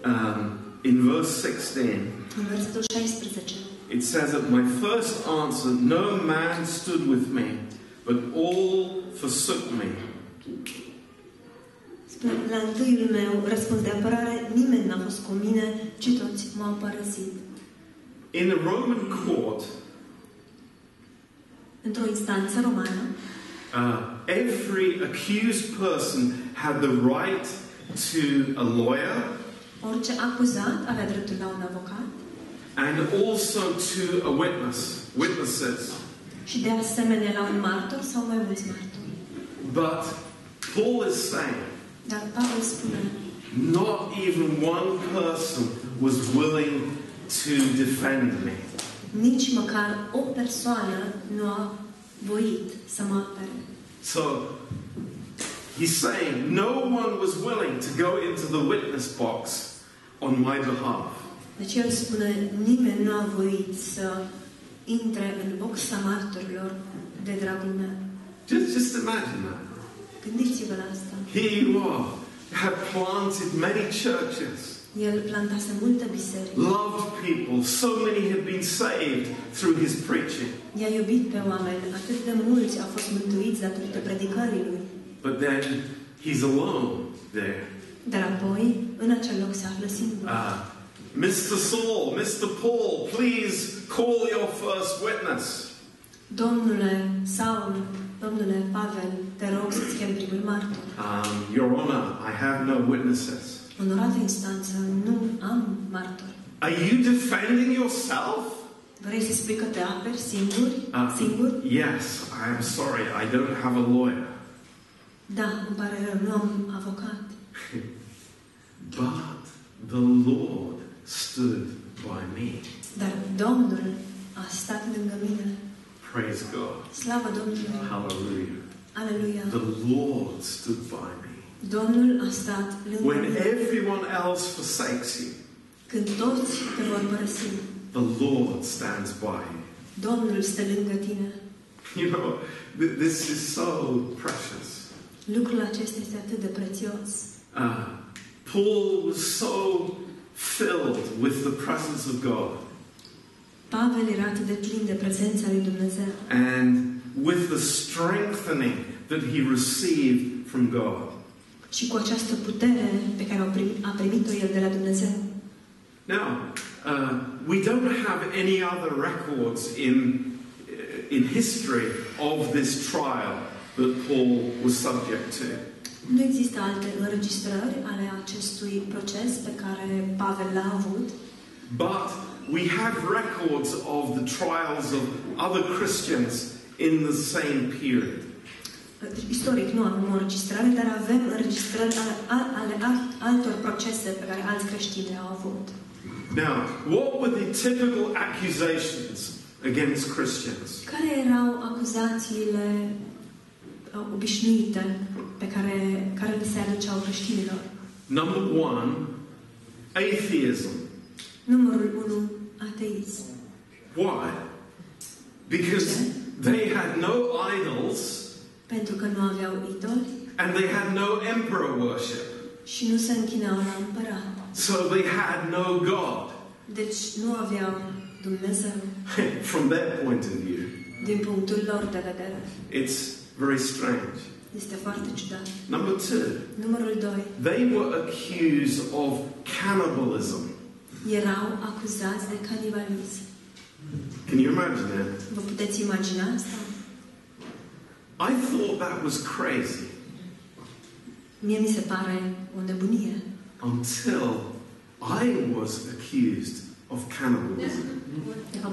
um, in verse 16, în versetul 16, it says that my first answer, no man stood with me, but all forsook me. Spune, la întâiul meu răspuns de apărare, nimeni n-a fost cu mine, ci toți m-au părăsit. In a Roman court, Într-o instanță romană, uh, every accused person had the right to a lawyer orice acuzat avea dreptul la un avocat and also to a witness, witnesses. și de asemenea la un martor sau mai mulți martori. But Paul is saying, Dar Pavel spune, not even one person was willing to defend me. nici măcar o persoană nu a voit să mă apere. So he's saying no one was willing to go into the witness box on my behalf. Deci el spune, nimeni nu a voit să intre în boxa martorilor de dragul meu. Just, just imagine that. Gândiți-vă la asta. Here you are, have planted many churches, El plantase multe biserici. loved people. So many have been saved through his preaching. I-a iubit pe oameni. Atât de mulți au fost mântuiți datorită predicării lui. But then he's alone there. Dar apoi, în acel loc se află singur. Uh, Mr. Saul, Mr. Paul, please call your first witness. Domnule Saul, domnule Pavel, te rog să-ți chem primul martor. Um, Your Honor, I have no witnesses. Onorată instanță, nu am martor. Are you defending yourself? Vrei să spui că te aperi singur? Uh, Singur? yes, I am sorry, I don't have a lawyer. Da, îmi pare rău, nu am avocat. But the Lord stood by me. Dar Domnul a stat lângă mine. Praise God. Slavă Domnului! Hallelujah. Aleluia! The Lord stood by me. Domnul a stat lângă When everyone else forsakes you, Când toți te vor părăsi, the Lord stands by you. Domnul stă lângă tine. You know, this is so precious. Lucrul acesta este atât de prețios. Uh, Paul was so filled with the presence of God Pavel era atât de plin de prezența lui Dumnezeu and with the strengthening that he received from God. și cu această putere pe care o primit, a primit-o el de la Dumnezeu. Now, uh, we don't have any other records in, uh, in history of this trial that Paul was subject to. Nu există alte înregistrări ale acestui proces pe care Pavel l-a avut, But we have records of the trials of other Christians in the same period. Istoric nu avem o înregistrare, dar avem înregistrări ale, ale alt- altor procese pe care alți creștini le-au avut. Now, what were the typical accusations against Christians? Care erau acuzațiile uh, obișnuite pe care, care le se aduceau creștinilor? Number one, atheism. Numărul 1, ateism. Why? Because they had no idols Pentru că nu aveau idoli and they had no emperor worship. și nu se închinau la împărat. So they had no God Deci nu aveau Dumnezeu from their point of view. din punctul lor de vedere. It's very strange. Este foarte ciudat. Number two, Numărul 2. they were accused of cannibalism. Erau acuzați de canibalism. Can you imagine that? Vă puteți imagina asta? I thought that was crazy Mie mi se pare o nebunie. until I was accused of cannibalism.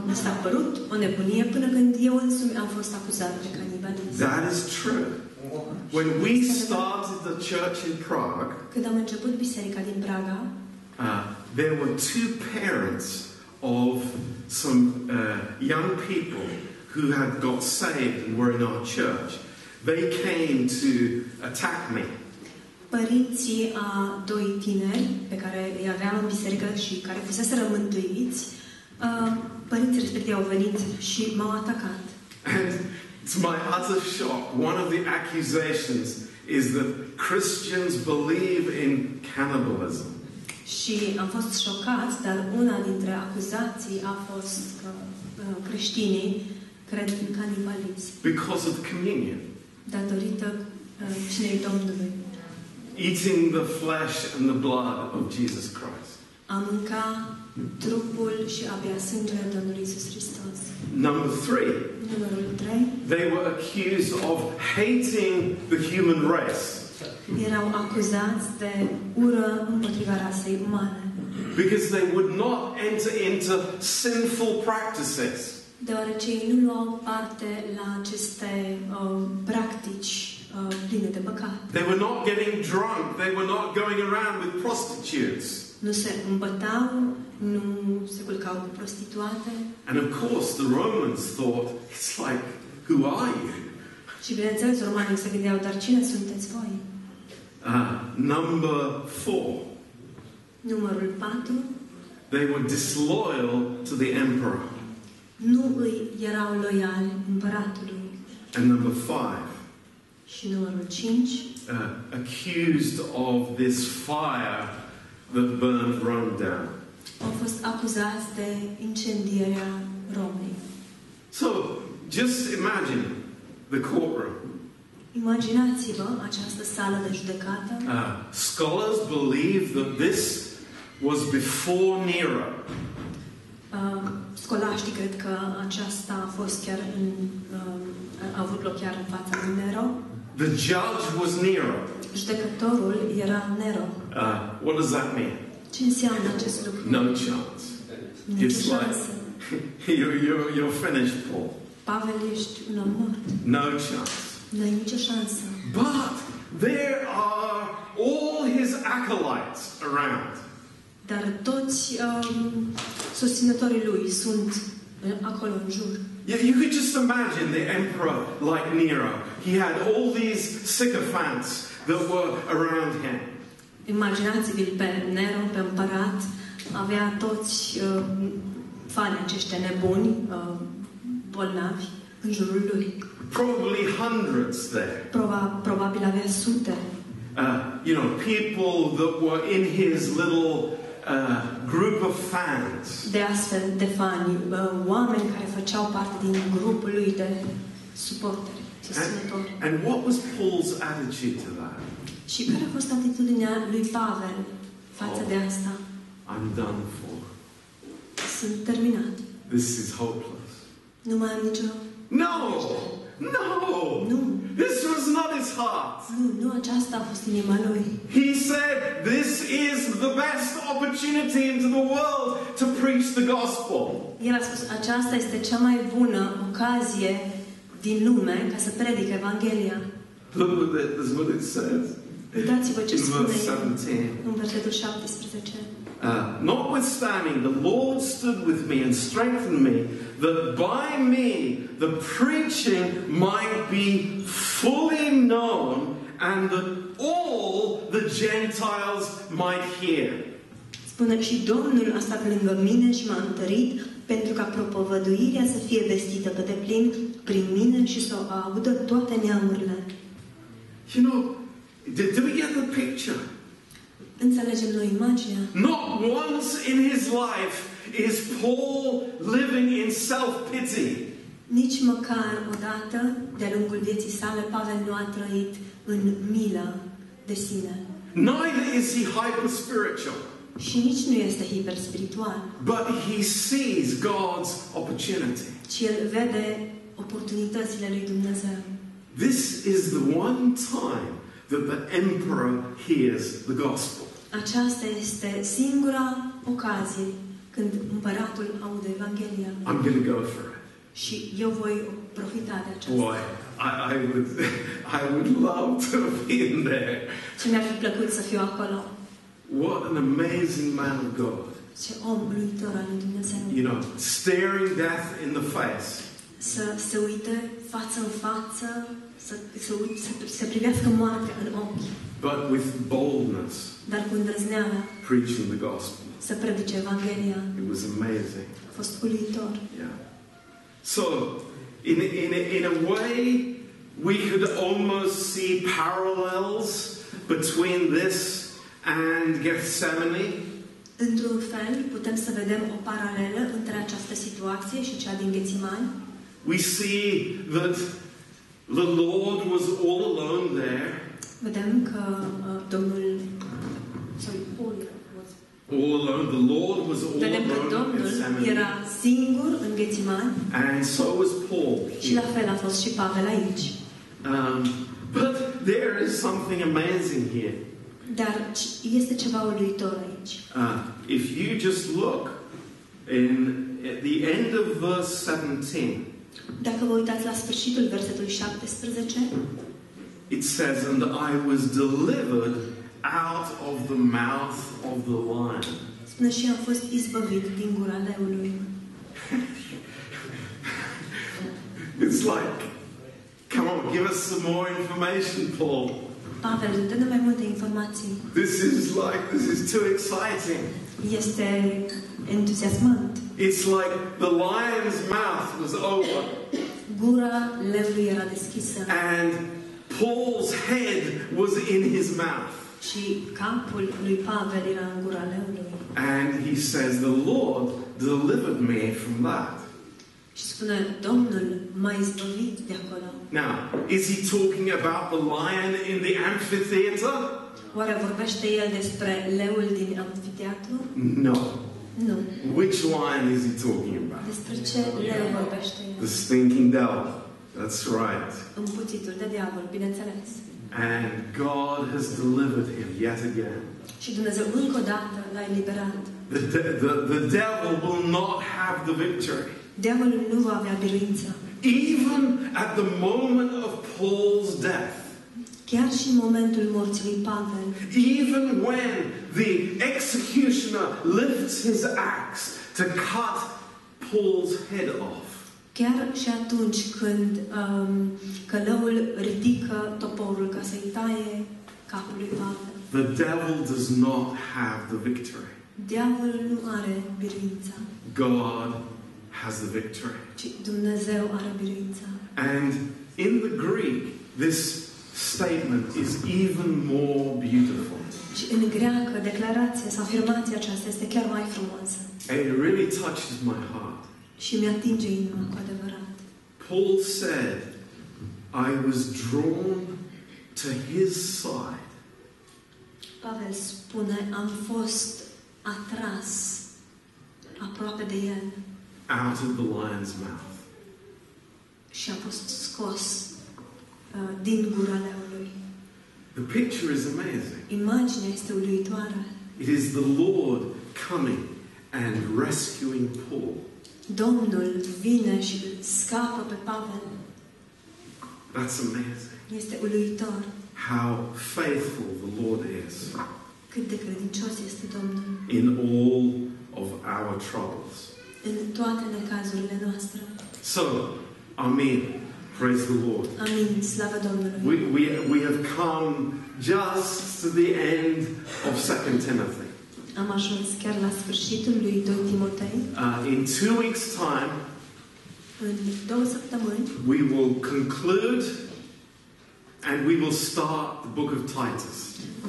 Mi s-a părut o nebunie până când eu însumi am fost acuzat de canibalism. That is true. When we started the church in Prague, Când am început biserica din Praga, uh, there were two parents of some uh, young people who had got saved and were in our church. They came to attack me. părinții a doi tineri pe care îi aveam în biserică și care fuseseră mântuiți, uh, părinții respectivi au venit și m-au atacat. And to my utter shock, one of the accusations is that Christians believe in cannibalism. Și am fost șocat, dar una dintre acuzații a fost că uh, creștinii cred în canibalism, because of communion, datorită uh, cinei Domnului. eating the flesh and the blood of Jesus Christ. A mânca trupul și a bea sângele Domnului Isus Hristos. Number three, Numărul 3. they were accused of hating the human race Erau acuzați de ură împotriva rasei umane, because they would not enter into sinful practices. deoarece ei nu luau parte la aceste uh, practici uh, pline de păcat. They were not getting drunk. They were not going around with prostitutes. Nu se îmbătau, nu se culcau cu prostituate And of course, the Romans thought, it's like, who are you? și, bineînțeles, romanii se gândeau, dar cine sunteți voi? Uh, number four, Numărul 4. they were disloyal to the emperor. Nu îi erau loiali împăratului. And number five, Și numărul 5. uh, accused of this fire that burned Rome down. Au fost acuzați de incendierea Romei. So just imagine the courtroom. Imaginați-vă această sală de judecată. Uh, scholars believe that this was before Nero. Uh, Scolaștii cred că aceasta a fost chiar în, uh, a avut loc chiar în fața lui Nero. The judge was Nero. Judecătorul era Nero. Uh, what does that mean? Ce înseamnă acest lucru? No chance. Nicio It's like șansă. you're, you're, you're finished, Paul. Pavel, ești un om mort. No chance. Nu ai nicio șansă. But there are all his acolytes around. Dar toți um, susținătorii lui sunt uh, acolo în jur. You, you could just imagine the emperor like Nero. He had all these sycophants that were around him. Imaginați-vi-l pe Nero, pe împărat, avea toți uh, fanii aceștia nebuni, uh, bolnavi, în jurul lui. Probably hundreds there. Proba, probabil avea sute. Uh, you know, people that were in his little uh, group of fans. de astfel de fani, uh, oameni care făceau parte din grupul lui de suporteri, susținători. And, and what was Paul's attitude to that? Și care a fost atitudinea lui Pavel față de asta? I'm done for. Sunt terminat. This is hopeless. Nu mai am nicio... No! No! Nu, This was not his heart. nu, nu aceasta a fost inima lui. He said, This is the best opportunity into the world to preach the gospel. El a spus, aceasta este cea mai bună ocazie din lume ca să predic Evanghelia. Look what it, this is what it says Uitați-vă ce spune verse el 17. în versetul 17. Uh, Notwithstanding, the Lord stood with me and strengthened me, that by me the preaching might be fully known and that all the Gentiles might hear. Spune, și Domnul a stat lângă mine și m-a întărit pentru ca propovăduirea să fie vestită pe deplin prin mine și să o audă toate neamurile. You know, do we get the picture? Înțelegem noi imaginea? Not once in his life is Paul living in self pity. Nici măcar odată de-a lungul vieții sale Pavel nu a trăit în milă de sine. Neither is he hyper spiritual, Și nici nu este hiperspiritual, but he sees God's opportunity. ci el vede oportunitățile lui Dumnezeu. This is the one time that the emperor hears the gospel. Aceasta este singura ocazie când împăratul aude Evanghelia. I'm going to go for it. Și eu voi profita de aceasta. Boy, I, I would, I would love to have been there. Ce mi-ar fi plăcut să fiu acolo. What an amazing man of God. Ce om uluitor al lui Dumnezeu. You know, staring death in the face. Să se uite față în față, să, să, uit- să, să privească moartea în ochi, but with boldness, dar cu îndrăzneală preaching the gospel. să predice Evanghelia. It was amazing. A fost uluitor. Yeah. So, in, in, in a way, we could almost see parallels between this and Gethsemane. Într-un fel, putem să vedem o paralelă între această situație și cea din Ghețimani. We see that the Lord was all alone there, Vedem că uh, Domnul... Sorry, Paul was- all alone. The Lord was all Vedem că alone Domnul era singur în Ghețimani And so was Paul. și la fel a fost și Pavel aici. Um, but there is something amazing here. Dar este ceva uluitor aici. Uh, if you just look in at the end of verse 17, Dacă vă uitați la sfârșitul versetului 17, it says, "And I was delivered out of the mouth of the lion." spune și am fost izbăvit din gura leului. It's like, come on, give us some more information, Paul. Pavel, dă-ne mai multe informații. This is like this is too exciting. Este entuziasmant. It's like the lion's mouth was open Gura leului era deschisă and Paul's head was in his mouth. și capul lui Pavel era în gura leului. And he says, The Lord delivered me from that. Și spune, Domnul m-a izbăvit de acolo. Now, is he talking about the lion in the amphitheater? Oare vorbește el despre leul din amfiteatru? No. Nu. Which lion is he talking about? Despre ce leu vorbește The stinking devil. That's right. Împuțitul de diavol, bineînțeles. And God has delivered him yet again. Și Dumnezeu încă o dată l-a eliberat. The, the, the devil will not have the victory. Diavolul nu va avea biruință. Even at the moment of Paul's death, Chiar și în momentul morții lui Pavel, even when the executioner lifts his axe to cut Paul's head off, chiar și atunci când um, călăul ridică toporul ca să-i taie capul lui Pavel, the devil does not have the victory. diavolul nu are biruința, God has the victory. ci Dumnezeu are biruința. And in the Greek, this statement is even more beautiful. Și în greacă, declarația sau afirmația aceasta este chiar mai frumoasă And it really touches my heart. și mi-atinge inima cu adevărat. Paul said, I was drawn to his side Pavel spune, am fost atras aproape de el out of the lion's mouth. și am fost scos uh, din gura leului. The picture is amazing. Imaginea este uluitoare. It is the Lord coming and rescuing Paul. Domnul vine și scapă pe Pavel. That's amazing. Este uluitor How faithful the Lord is cât de credincios este Domnul in all of our troubles. În toate necazurile noastre. So, Amen. Praise the Lord. Amin. Slavă Domnului. We, we, we have come just to the end of 2 Timothy. Am ajuns chiar la sfârșitul lui 2 Timotei. Uh, in two weeks' time, În două săptămâni we will conclude and we will start the book of Titus.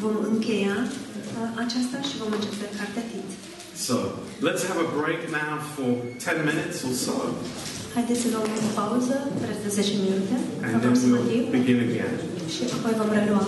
vom încheia uh, aceasta și vom începe cartea Tit. So, let's have a break now for 10 minutes or so, Haideți să luăm o pauză, preț de 10 minute, să and then we'll begin again. și apoi vom relua.